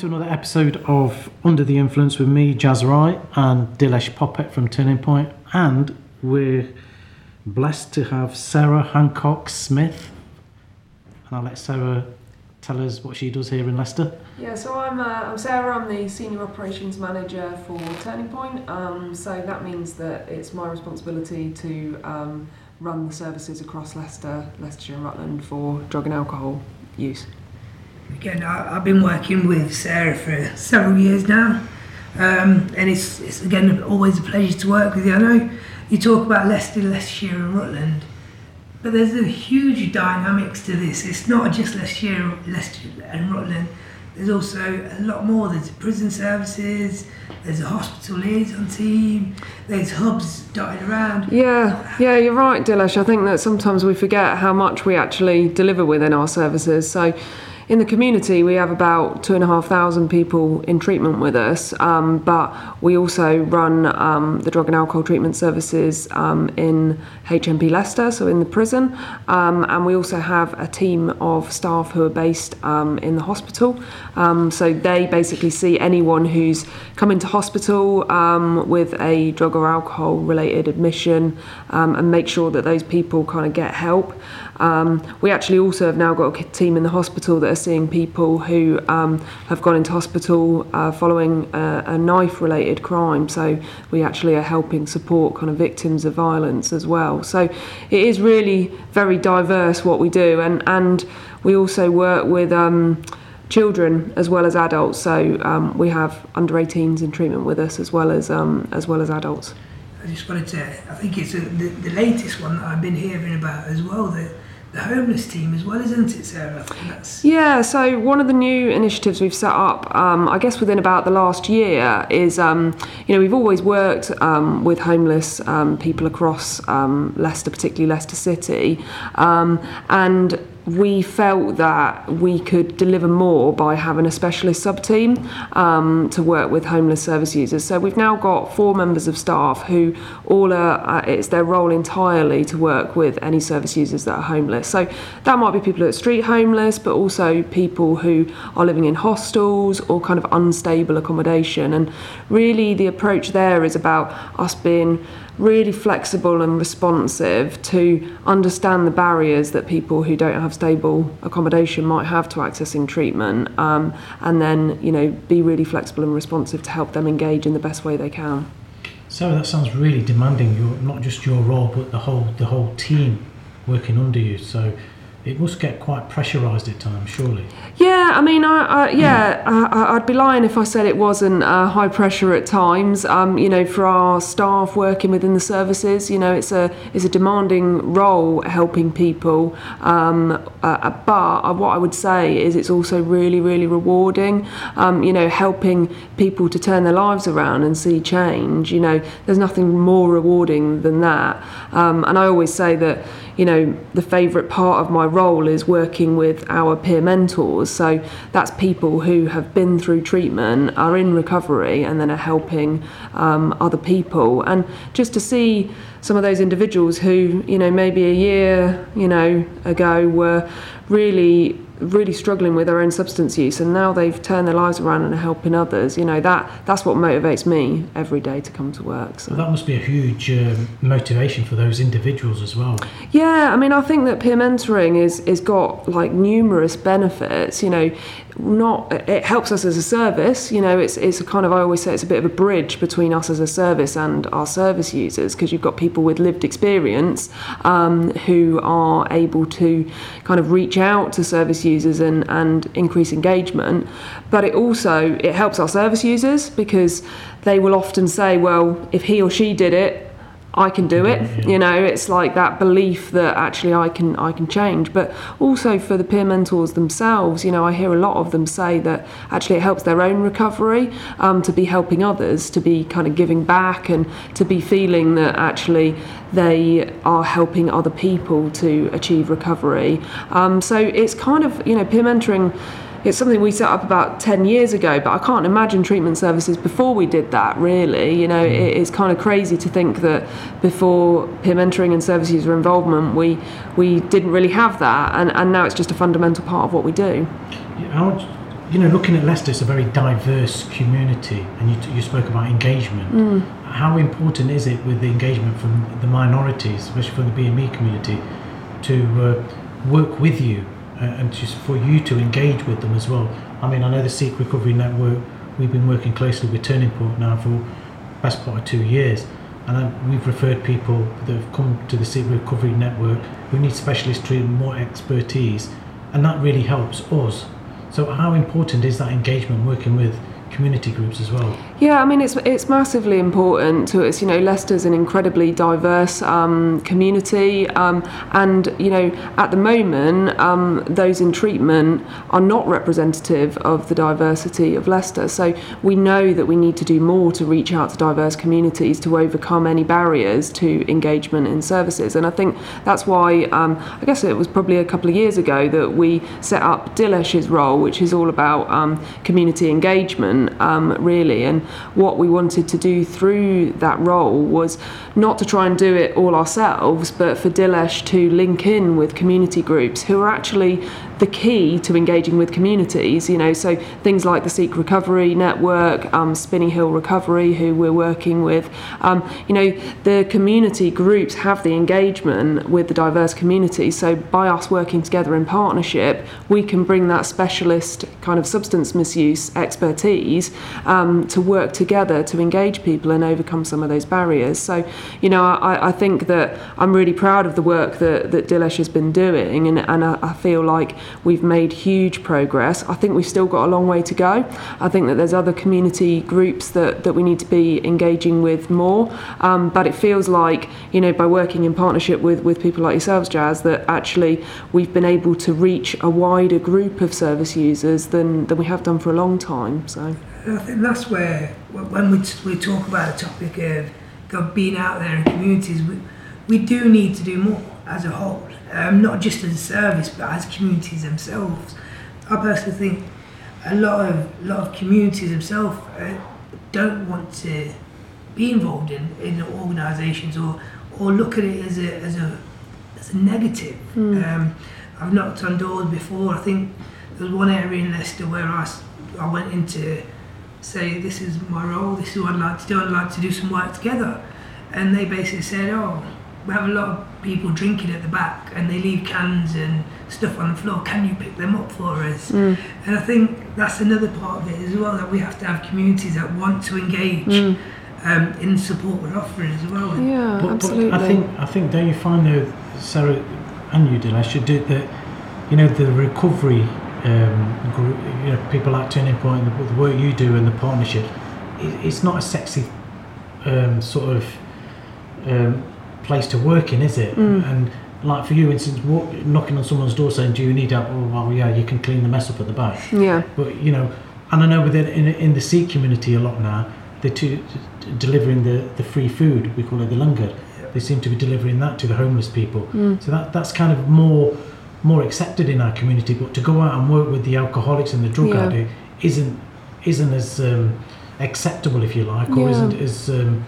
To another episode of Under the Influence with me, Jazz Wright, and Dilesh Poppet from Turning Point. And we're blessed to have Sarah Hancock Smith. And I'll let Sarah tell us what she does here in Leicester. Yeah, so I'm, uh, I'm Sarah, I'm the Senior Operations Manager for Turning Point. Um, so that means that it's my responsibility to um, run the services across Leicester, Leicestershire and Rutland for drug and alcohol use. Again, I, I've been working with Sarah for several years now, um, and it's, it's again always a pleasure to work with you. I know you talk about Leicester, Leicestershire, and Rutland, but there's a huge dynamics to this. It's not just Leicestershire, Leicester, and Rutland. There's also a lot more. There's prison services. There's a hospital liaison team. There's hubs dotted around. Yeah, yeah, you're right, Dilesh. I think that sometimes we forget how much we actually deliver within our services. So in the community, we have about two and a half thousand people in treatment with us, um, but we also run um, the drug and alcohol treatment services um, in HMP Leicester, so in the prison, um, and we also have a team of staff who are based um, in the hospital. Um, so they basically see anyone who's come into hospital with a drug or alcohol related admission and make sure that those people kind of get help. Um, we actually also have now got a team in the hospital that are seeing people who um, have gone into hospital uh, following a, a knife related crime. So we actually are helping support kind of victims of violence as well. So it is really very diverse what we do, and, and we also work with. Um, children as well as adults. So um, we have under 18s in treatment with us as well as um, as well as adults. I just wanted to. I think it's a, the, the latest one that I've been hearing about as well. That the homeless team as well, isn't it, Sarah? Yeah, so one of the new initiatives we've set up, um, I guess within about the last year, is um, you know we've always worked um, with homeless um, people across um, Leicester, particularly Leicester City, um, and we felt that we could deliver more by having a specialist sub team um, to work with homeless service users. So we've now got four members of staff who all are, uh, it's their role entirely to work with any service users that are homeless. So that might be people who are street homeless, but also people who are living in hostels or kind of unstable accommodation. And really, the approach there is about us being really flexible and responsive to understand the barriers that people who don't have stable accommodation might have to accessing treatment um, and then you know be really flexible and responsive to help them engage in the best way they can. So that sounds really demanding your not just your role but the whole the whole team working under you. So it must get quite pressurised at times, surely. Yeah, I mean, I, I yeah, I, would be lying if I said it wasn't uh, high pressure at times. Um, you know, for our staff working within the services, you know, it's a it's a demanding role helping people. Um, uh, but uh, what I would say is it's also really, really rewarding. Um, you know, helping people to turn their lives around and see change. You know, there's nothing more rewarding than that. Um, and I always say that you know, the favourite part of my role is working with our peer mentors. So that's people who have been through treatment, are in recovery, and then are helping um, other people. And just to see some of those individuals who, you know, maybe a year, you know, ago were really really struggling with their own substance use and now they've turned their lives around and are helping others you know that that's what motivates me every day to come to work so. Well, that must be a huge um, motivation for those individuals as well. Yeah i mean i think that peer mentoring is is got like numerous benefits you know not it helps us as a service you know it's it's a kind of I always say it's a bit of a bridge between us as a service and our service users because you've got people with lived experience um, who are able to kind of reach out to service users and and increase engagement. But it also it helps our service users because they will often say well if he or she did it I can do it. You know, it's like that belief that actually I can I can change. But also for the peer mentors themselves, you know, I hear a lot of them say that actually it helps their own recovery um, to be helping others, to be kind of giving back, and to be feeling that actually they are helping other people to achieve recovery. Um, so it's kind of you know peer mentoring it's something we set up about 10 years ago, but I can't imagine treatment services before we did that, really. You know, it, it's kind of crazy to think that before peer mentoring and service user involvement, we, we didn't really have that, and, and now it's just a fundamental part of what we do. How, you know, looking at Leicester, it's a very diverse community, and you, you spoke about engagement. Mm. How important is it with the engagement from the minorities, especially from the BME community, to uh, work with you and just for you to engage with them as well? I mean, I know the Sikh Recovery Network, we've been working closely with Turning Point now for best part of two years. And we've referred people that have come to the Sikh Recovery Network who need specialist treatment, more expertise, and that really helps us. So, how important is that engagement working with community groups as well? Yeah, I mean it's it's massively important to us. You know, Leicester's an incredibly diverse um, community, um, and you know at the moment um, those in treatment are not representative of the diversity of Leicester. So we know that we need to do more to reach out to diverse communities to overcome any barriers to engagement in services. And I think that's why um, I guess it was probably a couple of years ago that we set up Dilesh's role, which is all about um, community engagement, um, really, and what we wanted to do through that role was not to try and do it all ourselves, but for Dilesh to link in with community groups who are actually the key to engaging with communities. You know, so things like the Sikh Recovery Network, um, Spinney Hill Recovery, who we're working with. Um, you know, the community groups have the engagement with the diverse community. So by us working together in partnership, we can bring that specialist kind of substance misuse expertise um, to work together to engage people and overcome some of those barriers. So, you know, I, I think that I'm really proud of the work that, that Dilesh has been doing, and, and I, I feel like We've made huge progress. I think we've still got a long way to go. I think that there's other community groups that, that we need to be engaging with more. Um, but it feels like, you know, by working in partnership with, with people like yourselves, Jazz, that actually we've been able to reach a wider group of service users than, than we have done for a long time. So I think that's where, when we, we talk about the topic of, of being out there in communities, we, we do need to do more as a whole um, not just as a service but as communities themselves. I personally think a lot of lot of communities themselves uh, don't want to be involved in, in organisations or or look at it as a as a as a negative. Mm. Um, I've knocked on doors before. I think there was one area in Leicester where I, I went into say this is my role, this is what I'd like to do. I'd like to do some work together, and they basically said, oh we have a lot of people drinking at the back and they leave cans and stuff on the floor. Can you pick them up for us? Mm. And I think that's another part of it as well that we have to have communities that want to engage mm. um, in support we're offering as well. Yeah, but, absolutely. But I think I think don't you find though, Sarah and you did I should do that. You know the recovery um, group, you know people like Turning Point, the, the work you do and the partnership. It, it's not a sexy um, sort of um, place to work in, is it? Mm. And like for you, instance, walk, knocking on someone's door saying, "Do you need help?" Oh, well, yeah, you can clean the mess up at the back. Yeah. But you know, and I know within in, in the Sikh community a lot now, they're to, delivering the, the free food. We call it the langar. Yeah. They seem to be delivering that to the homeless people. Mm. So that that's kind of more more accepted in our community. But to go out and work with the alcoholics and the drug yeah. addict isn't isn't as um, acceptable, if you like, or yeah. isn't as um,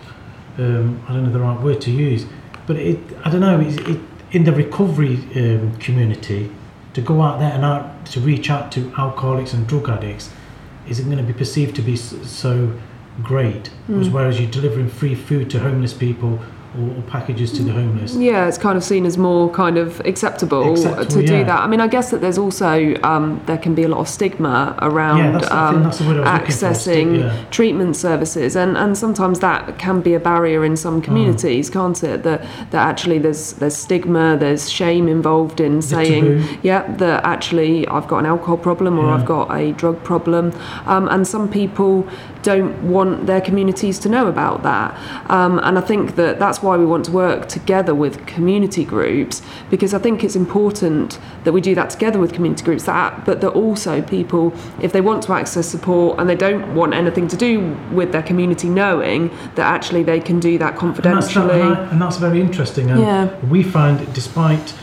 um, I don't know the right word to use but it, I don't know, it, it, in the recovery um, community, to go out there and out, to reach out to alcoholics and drug addicts, is it going to be perceived to be so great? Mm. Whereas you're delivering free food to homeless people or, or, packages to the homeless. Yeah, it's kind of seen as more kind of acceptable, acceptable to do that. I mean, I guess that there's also um, there can be a lot of stigma around yeah, um, accessing yeah. treatment services, and, and sometimes that can be a barrier in some communities, mm. can't it? That that actually there's there's stigma, there's shame involved in the saying, taboo. yeah, that actually I've got an alcohol problem or. I've got a drug problem, um, and some people don't want their communities to know about that, um, and I think that that's why we want to work together with community groups because I think it's important that we do that together with community groups that but that also people if they want to access support and they don't want anything to do with their community knowing that actually they can do that confidentially and that's, that, and that's very interesting and yeah. we find despite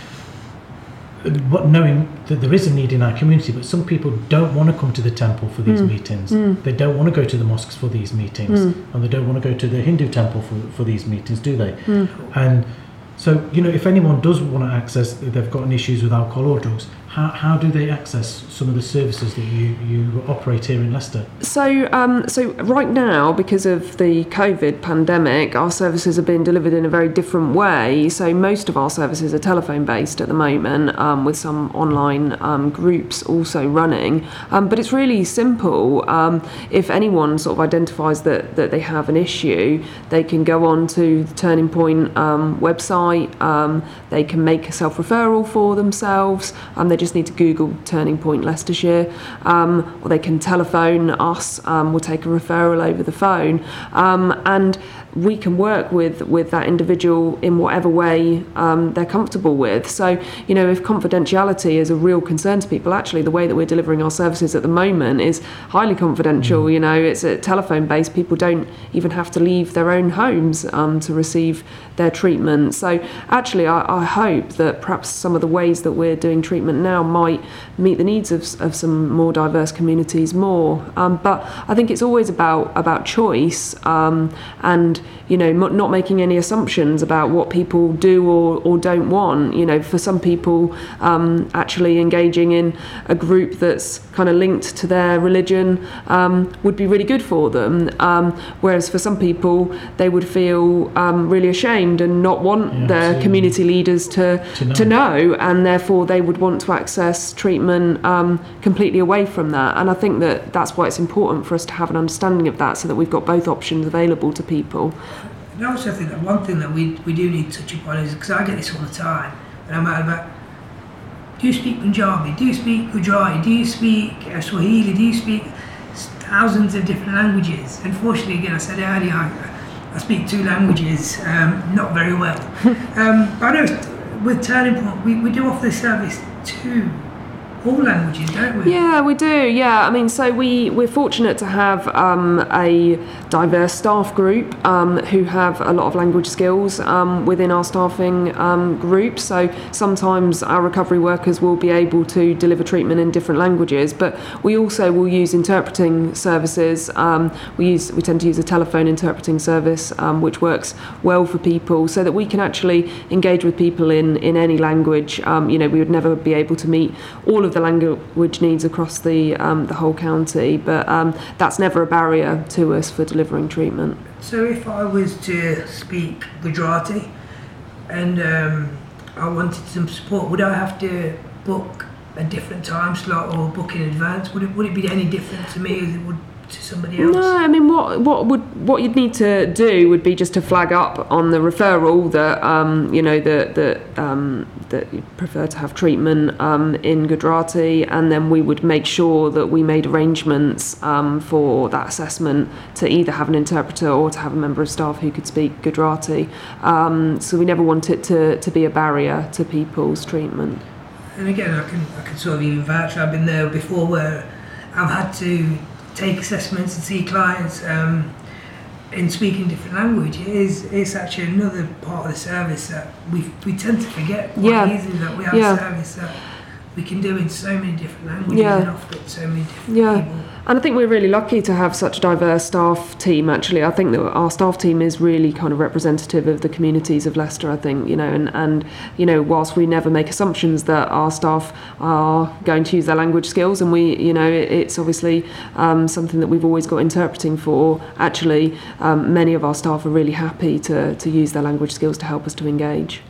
what knowing that there is a need in our community, but some people don't want to come to the temple for these mm. meetings. Mm. They don't want to go to the mosques for these meetings, mm. and they don't want to go to the Hindu temple for, for these meetings, do they? Hmm. And so, you know, if anyone does want to access, they've got issues with alcohol or drugs, how, how do they access some of the services that you, you operate here in Leicester? So, um, so right now, because of the COVID pandemic, our services are being delivered in a very different way. So most of our services are telephone based at the moment, um, with some online um, groups also running. Um, but it's really simple. Um, if anyone sort of identifies that, that they have an issue, they can go on to the Turning Point um, website. they can make a self referral for themselves. Um, they just need to Google Turning Point Leicestershire, um, or they can telephone us. Um, we'll take a referral over the phone, um, and we can work with with that individual in whatever way um, they're comfortable with. So, you know, if confidentiality is a real concern to people, actually, the way that we're delivering our services at the moment is highly confidential. Mm. You know, it's a telephone based. People don't even have to leave their own homes um, to receive their treatment. So, actually, I, I, hope that perhaps some of the ways that we're doing treatment now might meet the needs of, of some more diverse communities more. Um, but I think it's always about about choice um, and you know not making any assumptions about what people do or, or don't want you know for some people um, actually engaging in a group that's kind of linked to their religion um, would be really good for them um, whereas for some people they would feel um, really ashamed and not want yeah, their community leaders to, to know. to, know. and therefore they would want to access treatment um, completely away from that and I think that that's why it's important for us to have an understanding of that so that we've got both options available to people and I also think that one thing that we, we do need to touch upon is because I get this all the time, and I'm out about do you speak Punjabi? Do you speak Gujarati? Do you speak uh, Swahili? Do you speak thousands of different languages? Unfortunately, again, I said earlier, I, I speak two languages, um, not very well. um, but I know with Turning Point, we, we do offer the service to all languages, don't we? Yeah, we do. Yeah, I mean, so we we're fortunate to have um, a diverse staff group um, who have a lot of language skills um, within our staffing um, group. So sometimes our recovery workers will be able to deliver treatment in different languages, but we also will use interpreting services. Um, we use we tend to use a telephone interpreting service, um, which works well for people, so that we can actually engage with people in in any language. you know, we would never be able to meet all of of the language needs across the um, the whole county, but um, that's never a barrier to us for delivering treatment. So, if I was to speak Gujarati and um, I wanted some support, would I have to book a different time slot or book in advance? Would it would it be any different to me as it would to somebody else? No, I mean, what what would what you'd need to do would be just to flag up on the referral that um, you know that that um, that you prefer to have treatment um, in Gujarati, and then we would make sure that we made arrangements um, for that assessment to either have an interpreter or to have a member of staff who could speak Gujarati. Um, so we never want it to to be a barrier to people's treatment. And again, I can I can sort of even vouch. I've been there before where I've had to take assessments and see clients um, in speaking different language is is actually another part of the service that we we tend to forget quite yeah. easily that we have yeah. a service that we can do in so many different languages yeah. and offer it to so many different yeah. people. And I think we're really lucky to have such a diverse staff team. Actually, I think that our staff team is really kind of representative of the communities of Leicester. I think you know, and and you know, whilst we never make assumptions that our staff are going to use their language skills, and we, you know, it, it's obviously um, something that we've always got interpreting for. Actually, um, many of our staff are really happy to to use their language skills to help us to engage.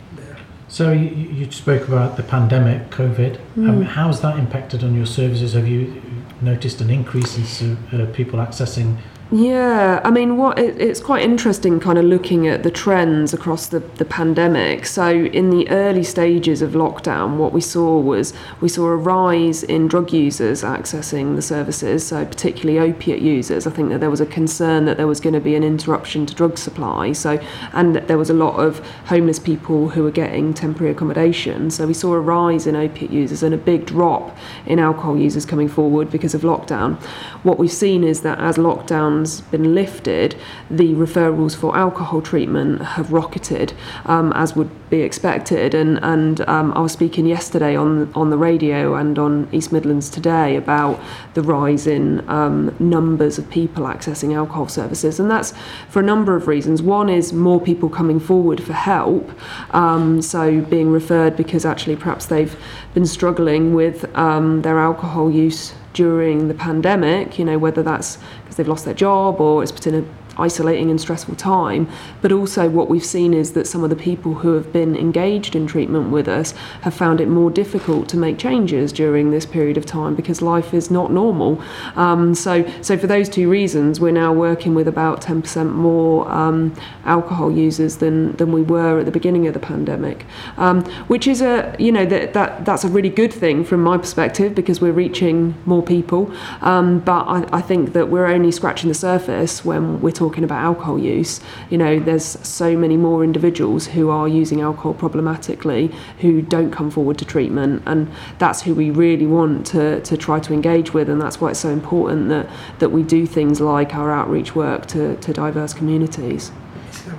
So you, you spoke about the pandemic, COVID. Mm. Um, how has that impacted on your services? Have you noticed an increase in uh, people accessing yeah, I mean, what it, it's quite interesting, kind of looking at the trends across the, the pandemic. So, in the early stages of lockdown, what we saw was we saw a rise in drug users accessing the services. So, particularly opiate users. I think that there was a concern that there was going to be an interruption to drug supply. So, and there was a lot of homeless people who were getting temporary accommodation. So, we saw a rise in opiate users and a big drop in alcohol users coming forward because of lockdown. What we've seen is that as lockdown lockdown's been lifted, the referrals for alcohol treatment have rocketed, um, as would be expected. And and um, I was speaking yesterday on on the radio and on East Midlands today about the rise in um, numbers of people accessing alcohol services, and that's for a number of reasons. One is more people coming forward for help, um, so being referred because actually perhaps they've been struggling with um, their alcohol use during the pandemic. You know whether that's because they've lost their job or it's put in a isolating and stressful time. But also, what we've seen is that some of the people who have been engaged in treatment with us have found it more difficult to make changes during this period of time because life is not normal. Um, so, so for those two reasons, we're now working with about 10% more um, alcohol users than than we were at the beginning of the pandemic, um, which is a you know that that that's a really good thing from my perspective because we're reaching more people. Um, but I, I think that we're only scratching the surface when we're talking about alcohol use. You know, there's so many more individuals who are using alcohol problematically who don't come forward to treatment, and that's who we really want to, to try to engage with, and that's why it's so important that, that we do things like our outreach work to, to diverse communities.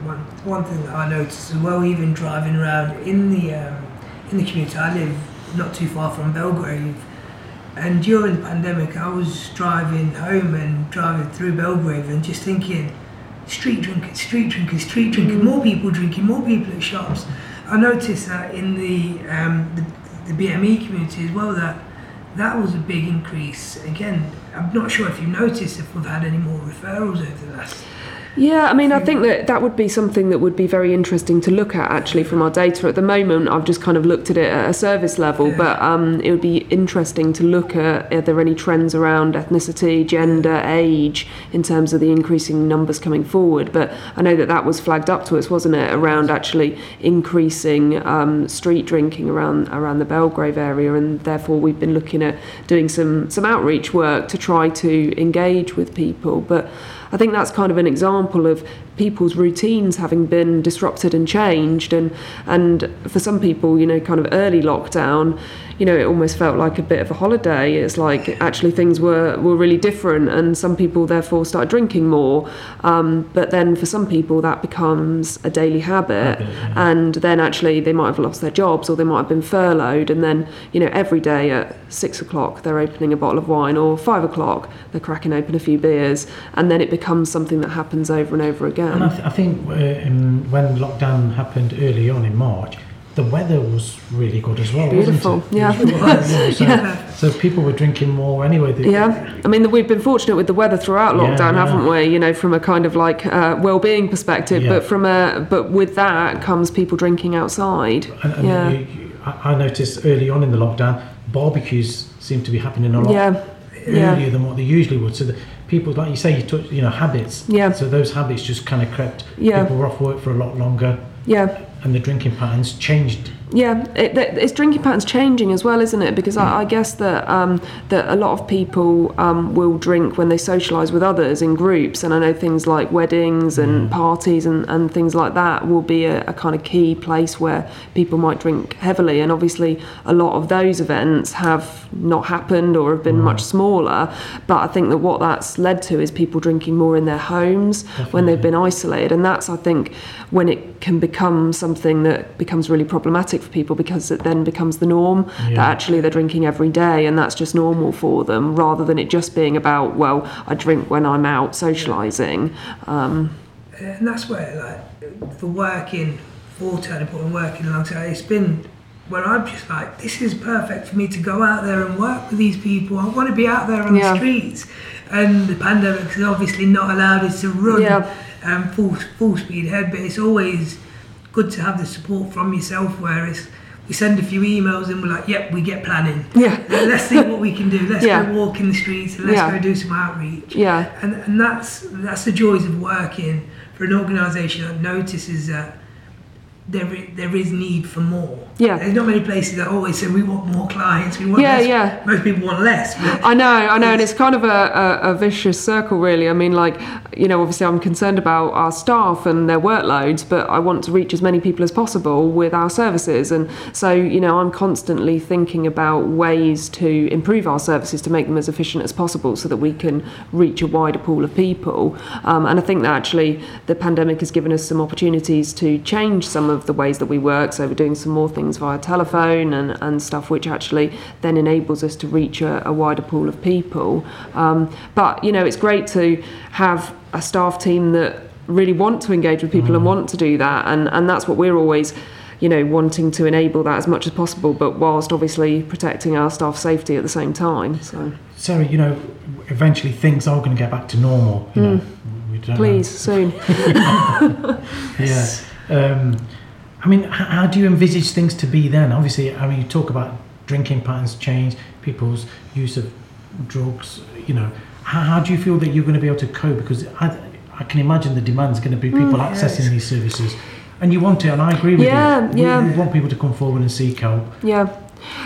One, one thing that I noticed as well, even driving around in the um, in the community. I live not too far from Belgrave, and during the pandemic, I was driving home and driving through Belgrave and just thinking, street drinking, street drinking, street drinking, more people drinking, more people at shops. I noticed that in the um, the, the BME community as well that that was a big increase. Again, I'm not sure if you've noticed if we've had any more referrals over the last Yeah, I mean, I think that that would be something that would be very interesting to look at actually from our data. At the moment, I've just kind of looked at it at a service level, but um, it would be interesting to look at are there any trends around ethnicity, gender, age in terms of the increasing numbers coming forward. But I know that that was flagged up to us, wasn't it, around actually increasing um, street drinking around around the Belgrave area, and therefore we've been looking at doing some some outreach work to try to engage with people, but. I think that's kind of an example of people's routines having been disrupted and changed and and for some people you know kind of early lockdown you know it almost felt like a bit of a holiday. It's like actually things were were really different and some people therefore start drinking more. Um, but then for some people that becomes a daily habit Habit, yeah. and then actually they might have lost their jobs or they might have been furloughed and then you know every day at six o'clock they're opening a bottle of wine or five o'clock they're cracking open a few beers and then it becomes something that happens over and over again And I, th- I think um, when lockdown happened early on in March, the weather was really good as well. Beautiful, wasn't it? yeah. So, Yeah. so people were drinking more anyway. They- Yeah, I mean we've been fortunate with the weather throughout lockdown, yeah. haven't we? You know, from a kind of like uh, well-being perspective, Yeah. but from a but with that comes people drinking outside. And, and yeah, you- you- I noticed early on in the lockdown, barbecues seem to be happening a lot yeah, earlier yeah, than what they usually would. So the people, like you say, you touch, you know, habits. Yeah. So those habits just kind of crept. Yeah. People were off work for a lot longer, yeah. And the drinking patterns changed. Yeah, it, it's drinking patterns changing as well, isn't it? Because I, I guess that um, that a lot of people um, will drink when they socialise with others in groups, and I know things like weddings and parties and, and things like that will be a, a kind of key place where people might drink heavily. And obviously, a lot of those events have not happened or have been much smaller. But I think that what that's led to is people drinking more in their homes when they've been isolated, and that's I think when it can become something that becomes really problematic for people because it then becomes the norm Yeah. that actually they're drinking every day and that's just normal for them rather than it just being about well I drink when I'm out socializing um, and that's where like for working for Turning Point and working alongside it's been where I'm just like this is perfect for me to go out there and work with these people I want to be out there on Yeah. the streets and the pandemic has obviously not allowed us to run Yeah. um, full full speed ahead but it's always good to have the support from yourself where it's we send a few emails and we're like yep we get planning. Yeah. Let's see what we can do. Let's Yeah. go walk in the streets and let's Yeah. go do some outreach. Yeah. And, and that's that's the joys of working for an organisation that notices that there i- there is need for more. Yeah. There's not many places that always say we want more clients. We want Yeah, less. yeah. Most people want less. I know, I know, and it's kind of a, a, a vicious circle, really. I mean, like, you know, obviously I'm concerned about our staff and their workloads, but I want to reach as many people as possible with our services. And so, you know, I'm constantly thinking about ways to improve our services to make them as efficient as possible so that we can reach a wider pool of people. Um, and I think that actually the pandemic has given us some opportunities to change some of the ways that we work. So we're doing some more things via telephone and, and stuff, which actually then enables us to reach a, a wider pool of people. Um, but, you know, it's great to have a staff team that really want to engage with people and want to do that. And, and that's what we're always you know, wanting to enable that as much as possible, but whilst obviously protecting our staff safety at the same time. So Sarah, you know, eventually things are going to get back to normal. You know, we don't know. Mm. please, soon. Yeah. Um, I mean, how do you envisage things to be then? Obviously, I mean, you talk about drinking patterns change, people's use of drugs. You know, how, how do you feel that you're going to be able to cope? Because I, I can imagine the demand's going to be people Mm. accessing these services, and you want it, and I agree with Yeah, you. We- yeah. We, want people to come forward and seek help. Yeah.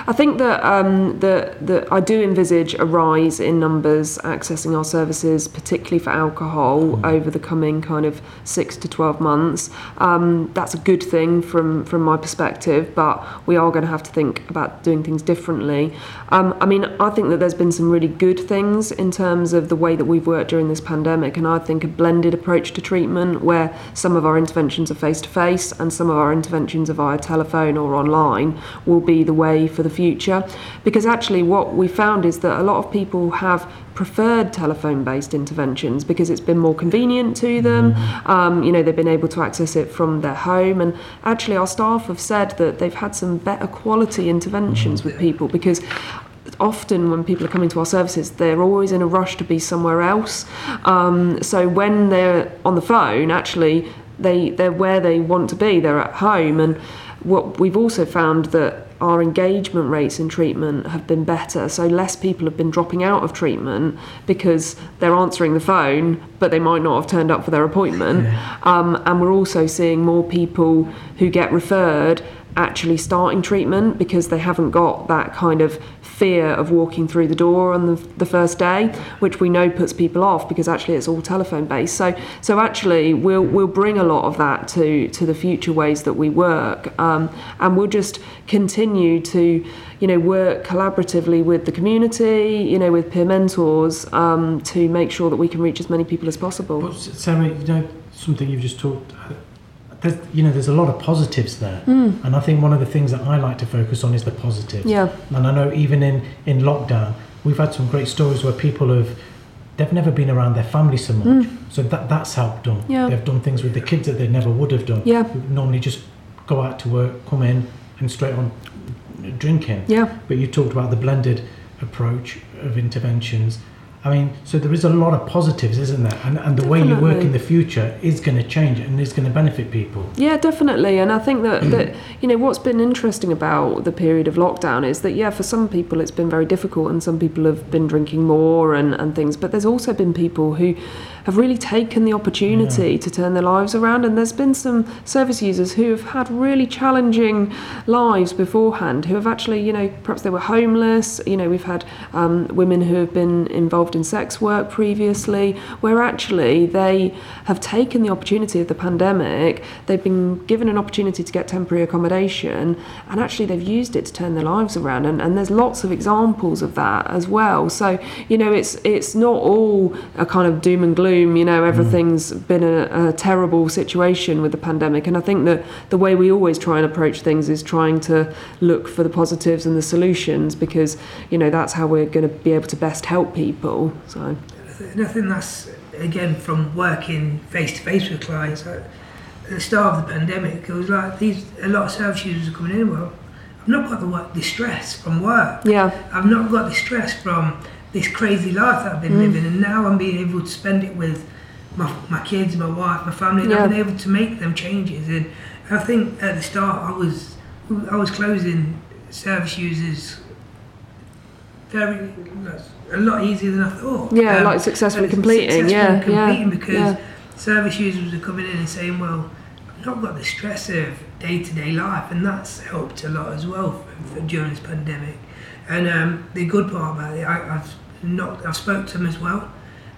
I think that um, that that I do envisage a rise in numbers accessing our services, particularly for alcohol, over the coming kind of six to twelve months. Um, that's a good thing from from my perspective, but we are going to have to think about doing things differently. Um, I mean, I think that there's been some really good things in terms of the way that we've worked during this pandemic, and I think a blended approach to treatment, where some of our interventions are face to face and some of our interventions are via telephone or online, will be the way for the future. Because actually, what we found is that a lot of people have preferred telephone based interventions because it's been more convenient to them. Um, you know, they've been able to access it from their home. And actually, our staff have said that they've had some better quality interventions with people because often when people are coming to our services, they're always in a rush to be somewhere else. Um, so when they're on the phone, actually, they they're where they want to be. They're at home, and what we've also found that our engagement rates in treatment have been better. So less people have been dropping out of treatment because they're answering the phone, but they might not have turned up for their appointment. Um, and we're also seeing more people who get referred actually starting treatment because they haven't got that kind of fear of walking through the door on the, the first day, which we know puts people off because actually it's all telephone based. So, so actually we'll we'll bring a lot of that to to the future ways that we work, um, and we'll just continue to you know work collaboratively with the community, you know, with peer mentors um, to make sure that we can reach as many people as possible. But you know, something you've just talked. There's, you know, there's a lot of positives there, hmm. and I think one of the things that I like to focus on is the positives. Yeah. And I know even in in lockdown, we've had some great stories where people have they've never been around their family so much, hmm. so that that's helped them. Yeah. They've done things with the kids that they never would have done. Yeah. Normally just go out to work, come in, and straight on drinking. Yeah. But you talked about the blended approach of interventions. I mean, so there is a lot of positives, isn't there? And, and the way you work in the future is going to change and is going to benefit people. Yeah, definitely. And I think that, that, you know, what's been interesting about the period of lockdown is that, yeah, for some people it's been very difficult and some people have been drinking more and, and things. But there's also been people who have really taken the opportunity to turn their lives around. And there's been some service users who have had really challenging lives beforehand, who have actually, you know, perhaps they were homeless. You know, we've had um, women who have been involved in sex work previously, where actually they have taken the opportunity of the pandemic, they've been given an opportunity to get temporary accommodation, and actually they've used it to turn their lives around. And, and there's lots of examples of that as well. So, you know, it's it's not all a kind of doom and gloom, you know, mm. everything's been a, a terrible situation with the pandemic. And I think that the way we always try and approach things is trying to look for the positives and the solutions because, you know, that's how we're going to be able to best help people. So, And I think that's again from working face to face with clients. At the start of the pandemic, it was like these a lot of service users are coming in. Well, I've not got the work the stress from work. yeah. I've not got the stress from this crazy life that I've been living, and now I'm being able to spend it with my, my kids, my wife, my family, and Yeah. I've been able to make them changes. And I think at the start, I was I was closing service users very a lot easier than I thought. Yeah, Um, like successfully completing, successfully yeah, yeah, because yeah. service users are coming in and saying, "Well, I've not got the stress of day to day life, and that's helped a lot as well for, for during this pandemic. And um, the good part about it, I, I've not I've spoke to them as well,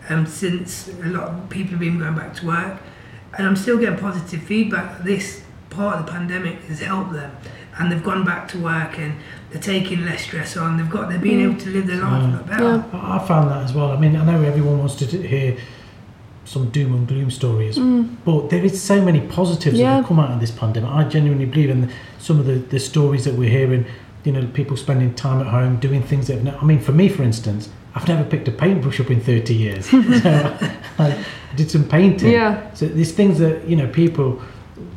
um, since a lot of people have been going back to work, and I'm still getting positive feedback. This part of the pandemic has helped them, and they've gone back to work and they're taking less stress on. They've got they're being able to live their life a lot better. Yeah. I I found that as well. I mean, I know everyone wants to hear some doom and gloom stories, but there is so many positives that Mm. Have come out of this pandemic. I genuinely believe in some of the, the stories that we're hearing. You know, people spending time at home doing things that. Have ne- I mean, for me, for instance, I've never picked a paintbrush up in thirty years. so I did some painting. Yeah. So these things that you know people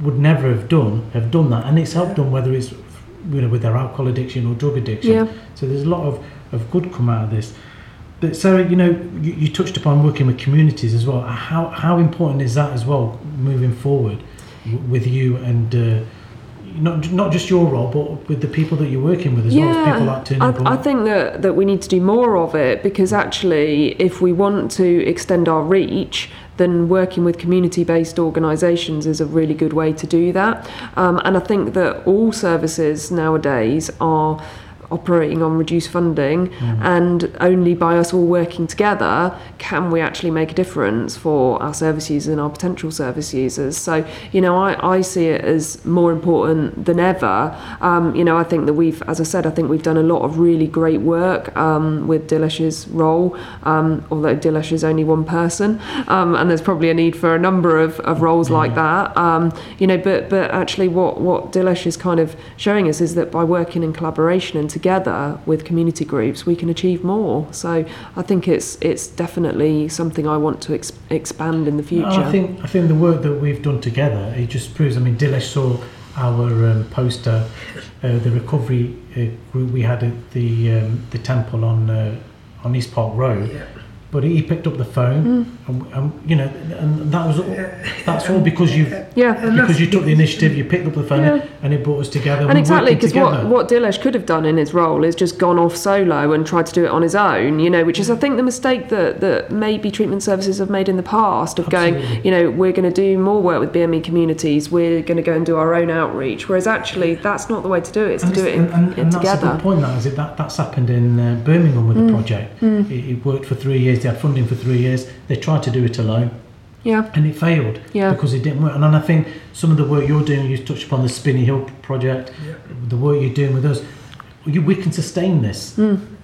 would never have done have done that, and it's helped them whether it's you know with their alcohol addiction or drug addiction. Yeah. So there's a lot of, of good come out of this. But Sarah, you know, you, you touched upon working with communities as well. How how important is that as well moving forward w- with you and uh, not not just your role, but with the people that you're working with as well as people like Turning Point. I, I think that, that we need to do more of it because actually, if we want to extend our reach, then working with community based organisations is a really good way to do that. Um, and I think that all services nowadays are operating on reduced funding and only by us all working together can we actually make a difference for our service users and our potential service users. So you know I, I see it as more important than ever. Um, you know I think that we've as I said I think we've done a lot of really great work um, with Dilesh's role um, although Dilesh is only one person um, and there's probably a need for a number of, of roles like that. Um, you know but but actually what what Dilesh is kind of showing us is that by working in collaboration and together with community groups we can achieve more so I think it's it's definitely something I want to ex- expand in the future I think I think the work that we've done together it just proves. I mean, Dilesh saw our um, poster, uh, the recovery uh, group we had at the um, the temple on uh, on East Park Road. Yeah. But he picked up the phone, Mm. And, and you know, and that was all, that's all because you yeah because you took the initiative, you picked up the phone, Yeah. and it brought us together. And we're exactly, because what, together. what Dilesh could have done in his role is just gone off solo and tried to do it on his own, you know, which is, I think, the mistake that, that maybe treatment services have made in the past of going, you know, we're going to do more work with BME communities, we're going to go and do our own outreach. Whereas actually, that's not the way to do it, it's to And do it in, it's- and, and, in and that's a together. good point. That is it. That that's happened in uh, Birmingham with Mm. the project. It, it worked for three years. They had funding for three years. They tried to do it alone, Yeah, and it failed Yeah. because it didn't work. And I think some of the work you're doing, you touched upon the Spinney Hill project, Yeah. the work you're doing with us. We can sustain this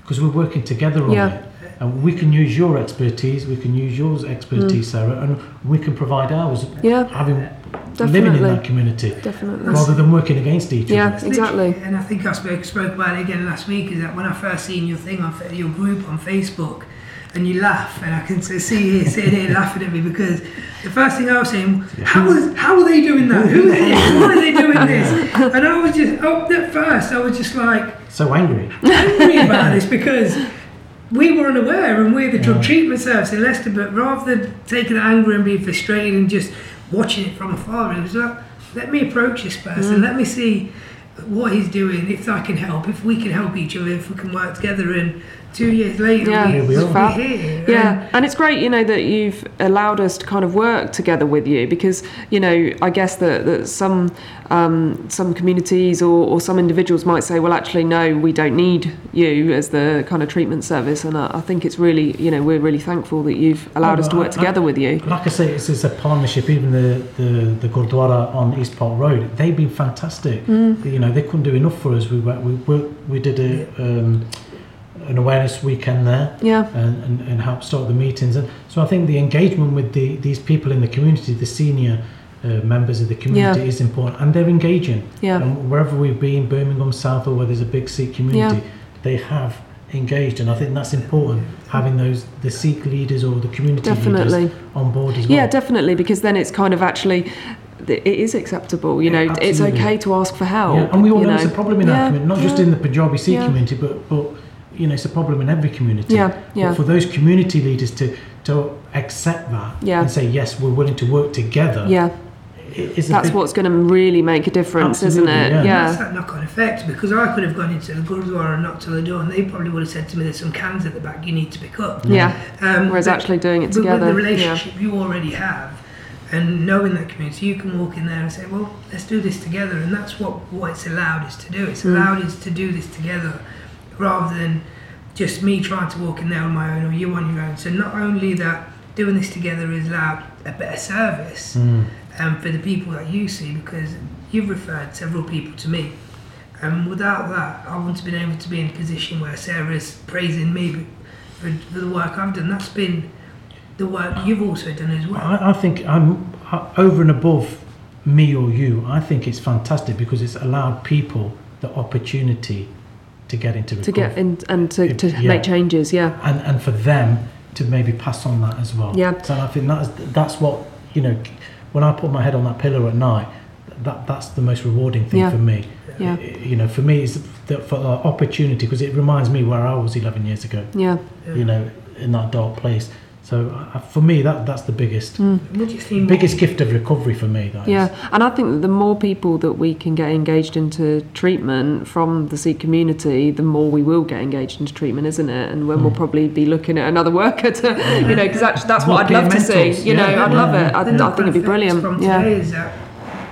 because we're working together on Mm. Yeah. it. And we can use your expertise, we can use yours expertise, Sarah, and we can provide ours. Mm. Yeah. having living in that community definitely. rather than working against each other. Yeah, Exactly. And I think I spoke, spoke about it again last week. Is that when I first seen your thing on your group on Facebook, and you laugh, and I can see you sitting here laughing at me because the first thing I was saying, how is how are they doing that? Who is this? Why are they doing this? And I was just oh, at first I was just like So angry. angry about this because we were unaware and we're the drug Yeah. treatment service in Leicester, but rather than taking that anger and being frustrated and just watching it from afar, it was like, let me approach this person, mm. let me see what he's doing, if I can help, if we can help each other, if we can work together. And two years later, Yeah, we, Here we we're are. Fab. here. Yeah, and it's great, you know, that you've allowed us to kind of work together with you because, you know, I guess that, that some um, some communities or, or some individuals might say, well, actually, no, we don't need you as the kind of treatment service. And I, I think it's really, you know, we're really thankful that you've allowed us to work I- together with you. Like I say, it's, it's a partnership. Even the, the, the Gurdwara on East Park Road, they've been fantastic. Mm. You know, they couldn't do enough for us. We went- we we, we did a um, an awareness weekend there. Yeah, And, and, and help start the meetings. And so I think the engagement with the, these people in the community, the senior uh, members of the community, Yeah. is important. And they're engaging. yeah, And wherever we've been, Birmingham South or where there's a big Sikh community, they have engaged. And I think that's important, having those the Sikh leaders or the community definitely. leaders on board as well. Yeah, definitely, because then it's kind of actually. It is acceptable, you know. Yeah, it's okay to ask for help. Yeah, and we all you know, it's a problem in our community, not just in the Punjabi Sikh Yeah. community, but but you know, it's a problem in every community. Yeah, yeah. But for those community leaders to to accept that Yeah. and say yes, we're willing to work together. Yeah, it- that's big, what's going to really make a difference, isn't it? yeah. Yeah. That's that knock-on effect because I could have gone into the Gurdwara and knocked on the door, and they probably would have said to me, "There's some cans at the back you need to pick up." Yeah. Um, Whereas actually doing it but with together. the yeah. relationship you already have, and knowing that community, you can walk in there and say, well, let's do this together. And that's what, what it's allowed us to do. It's Mm. allowed us to do this together rather than just me trying to walk in there on my own or you on your own. So not only that doing this together is allowed a better service Mm. um, for the people that you see because you've referred several people to me. And without that, I wouldn't have been able to be in a position where Sarah's praising me for, for the work I've done. That's been the work you've also done as well. I, I think I'm uh, over and above me or you. I think it's fantastic because it's allowed people the opportunity to get into to get in and to, to Yeah. make changes. Yeah, and and for them to maybe pass on that as well. Yeah. So I think that's that's what you know. When I put my head on that pillow at night, that that's the most rewarding thing Yeah. for me. Yeah. Uh, you know, for me, it's the, for the opportunity because it reminds me where I was 11 years ago. yeah. You know, in that dark place. So uh, for me, that that's the biggest Mm. What do you think? biggest gift of recovery for me. That is. Yeah, and I think that the more people that we can get engaged into treatment from the Sikh community, the more we will get engaged into treatment, isn't it? And when we'll Mm. probably be looking at another worker to, you know, because actually that's what I'd love to peer see. mentors, You know, yeah. I'd love it. I, The I think it'd be brilliant. From Yeah, today is that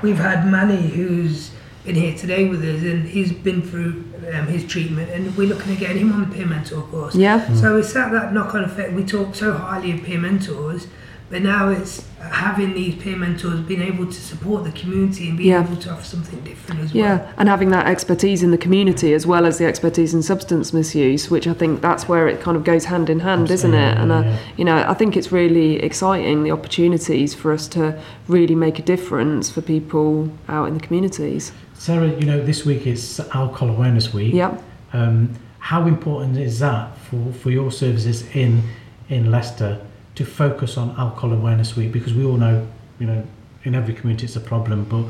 we've had Manny who's been here today with us, and he's been through um, his treatment, and we're looking at getting him on the peer mentor course. yeah, So it's that, that knock-on effect. We talk so highly of peer mentors, but now it's having these peer mentors being able to support the community and being Yeah. able to offer something different as well. yeah, and having that expertise in the community as well as the expertise in substance misuse, which I think that's where it kind of goes hand in hand, isn't it? And uh, Yeah. you know, I think it's really exciting the opportunities for us to really make a difference for people out in the communities. Sarah, you know, this week is Alcohol Awareness Week. Yeah. Um, how important is that for, for your services in in Leicester to focus on Alcohol Awareness Week? Because we all know, you know, in every community it's a problem, but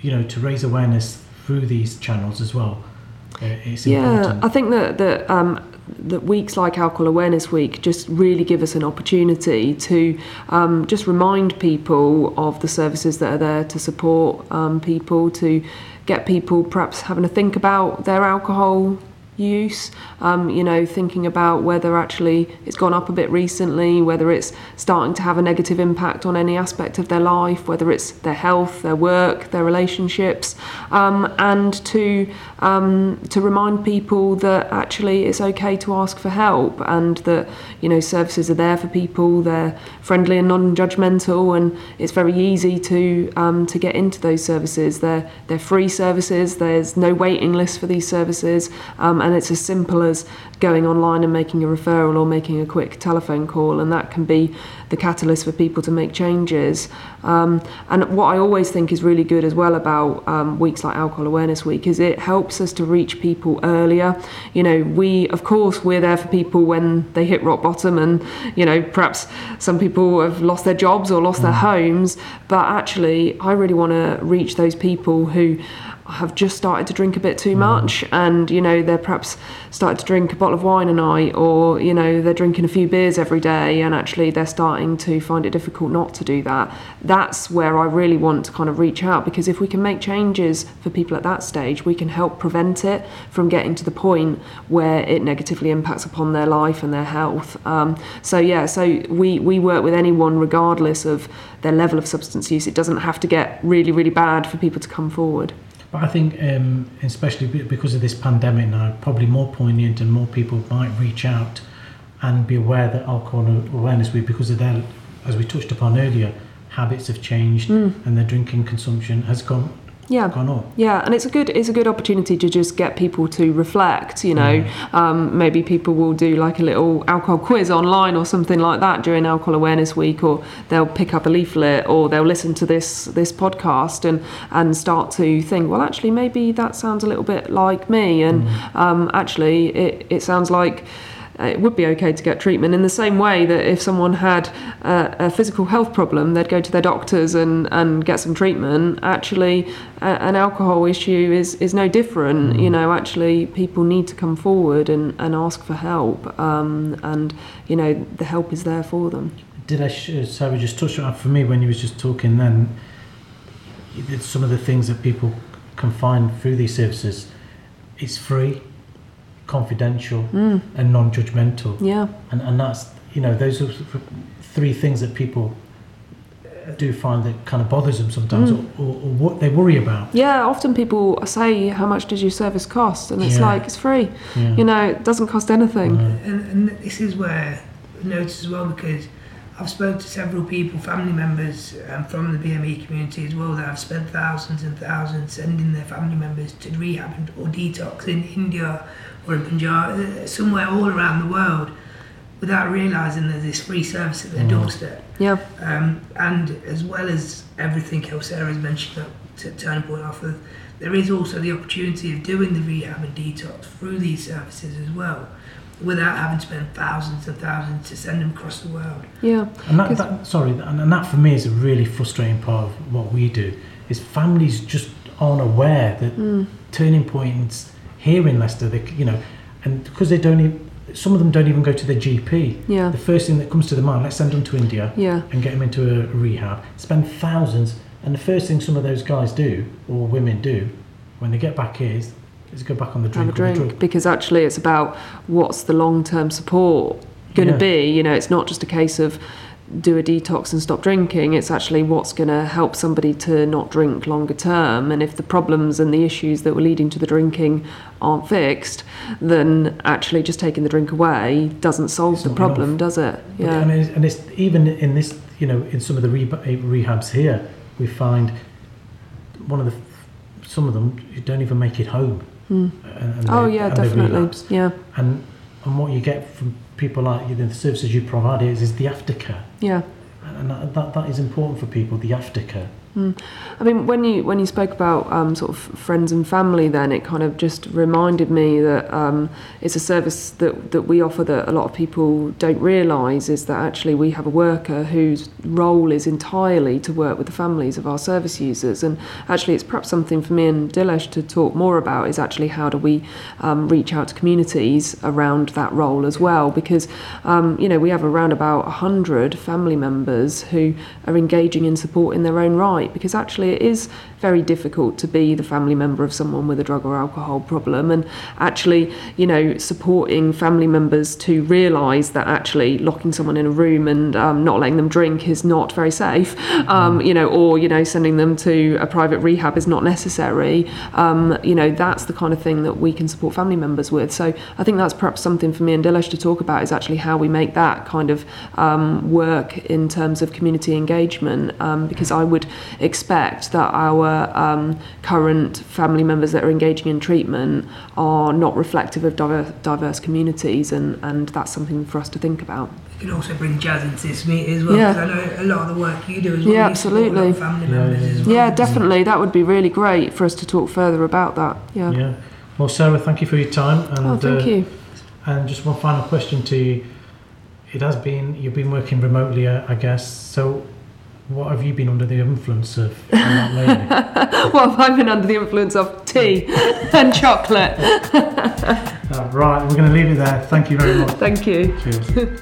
you know, to raise awareness through these channels as well, uh, it's Yeah, important. I think that that um, that weeks like Alcohol Awareness Week just really give us an opportunity to um, just remind people of the services that are there to support um, people, to get people perhaps having a think about their alcohol use, um, you know, thinking about whether actually it's gone up a bit recently, whether it's starting to have a negative impact on any aspect of their life, whether it's their health, their work, their relationships, um, and to um, to remind people that actually it's okay to ask for help and that you know services are there for people, they're friendly and non-judgmental, and it's very easy to um, to get into those services. They're they're free services. There's no waiting list for these services, um, and it's as simple as going online and making a referral or making a quick telephone call, and that can be the catalyst for people to make changes. Um, and what I always think is really good as well about um, weeks like Alcohol Awareness Week is it helps us to reach people earlier. You know, we of course we're there for people when they hit rock bottom, and you know perhaps some people have lost their jobs or lost their homes, but actually I really want to reach those people who have just started to drink a bit too much and you know they're perhaps started to drink a bottle of wine a night or you know they're drinking a few beers every day and actually they're starting to find it difficult not to do that. That's where I really want to kind of reach out because if we can make changes for people at that stage we can help prevent it from getting to the point where it negatively impacts upon their life and their health. Um, so yeah so we we work with anyone regardless of their level of substance use. It doesn't have to get really really bad for people to come forward But I think, um, especially because of this pandemic now, probably more poignant and more people might reach out and be aware that Alcohol Awareness Week, because of their, as we touched upon earlier, habits have changed and their drinking consumption has gone yeah gone up. Yeah, and it's a good it's a good opportunity to just get people to reflect. You know, um, maybe people will do like a little alcohol quiz online or something like that during Alcohol Awareness Week, or they'll pick up a leaflet, or they'll listen to this this podcast and and start to think, well, actually, maybe that sounds a little bit like me, and um, actually, it it sounds like uh, it would be okay to get treatment in the same way that if someone had uh, a physical health problem, they'd go to their doctors and, and get some treatment. Actually, a, an alcohol issue is, is no different. You know, actually, people need to come forward and, and ask for help, um, and you know, the help is there for them. Did I, uh, Sarah, just touch on for me when you was just talking then, some of the things that people can find through these services. It's free, confidential, mm. and non-judgmental. Yeah, and and that's you know those are three things that people do find that kind of bothers them sometimes, mm. or, or, or what they worry about. Yeah, often people say, "How much does your service cost?" And it's Yeah. like it's free. Yeah. You know, it doesn't cost anything. No. And, and this is where I notice as well because I've spoken to several people, family members um, from the BME community as well, that have spent thousands and thousands sending their family members to rehab and, or detox in India or in Punjab, uh, somewhere all around the world, without realising there's this free service at their Mm. doorstep. Yeah, Um, and as well as everything else Sarah has mentioned that t- turning point offer, there is also the opportunity of doing the rehab and detox through these services as well, without having to spend thousands and thousands to send them across the world. yeah, And that, 'Cause- that sorry, and, and that for me is a really frustrating part of what we do. Is families just aren't aware that Mm. turning points here in Leicester, they, c- you know, and because they don't, even, some of them don't even go to their GP. yeah, The first thing that comes to their mind, let's send them to India yeah, and get them into a rehab. Spend thousands, and the first thing some of those guys do or women do when they get back here is, is go back on the have drink. a or the drink because actually it's about what's the long-term support going to Yeah. be. You know, it's not just a case of do a detox and stop drinking. It's actually what's going to help somebody to not drink longer term. And if the problems and the issues that were leading to the drinking aren't fixed, then actually just taking the drink away doesn't solve It's the problem, enough. does it? But- Yeah. And it's, and it's even in this, you know, in some of the eh, rehabs here, we find one of the, some of them you don't even make it home. Mm. And, and Oh they- yeah, definitely. Yeah, And and what you get from people like you, the services you provide is, is the aftercare, yeah. and that, that that is important for people. The aftercare. I mean, when you when you spoke about um, sort of friends and family, then it kind of just reminded me that um, it's a service that, that we offer that a lot of people don't realise is that actually we have a worker whose role is entirely to work with the families of our service users, and actually it's perhaps something for me and Dilesh to talk more about is actually how do we um, reach out to communities around that role as well, because um, you know we have around about hundred family members who are engaging in support in their own right because actually it is very difficult to be the family member of someone with a drug or alcohol problem. And actually you know supporting family members to realize that actually locking someone in a room and um, not letting them drink is not very safe um, you know or you know sending them to a private rehab is not necessary. Um, you know that's the kind of thing that we can support family members with. So I think that's perhaps something for me and Dilesh to talk about is actually how we make that kind of um, work in terms of community engagement um, because I would expect that our um, current family members that are engaging in treatment are not reflective of diverse, diverse communities and, and that's something for us to think about. You can also bring jazz into this meeting as well, Yeah. because I know a lot of the work you do as well. Yeah, you support a lot of absolutely. family Yeah, members yeah, as yeah. well. Yeah, definitely. That would be really great for us to talk further about that. Yeah. Yeah. Well, Sarah, thank you for your time. And, Oh, thank uh, you. And just one final question to you. It has been, you've been working remotely, uh, I guess. So, what have you been under the influence of lately? well, I've been under the influence of tea and chocolate. Uh, right, we're going to leave it there. Thank you very much. Thank you. Cheers.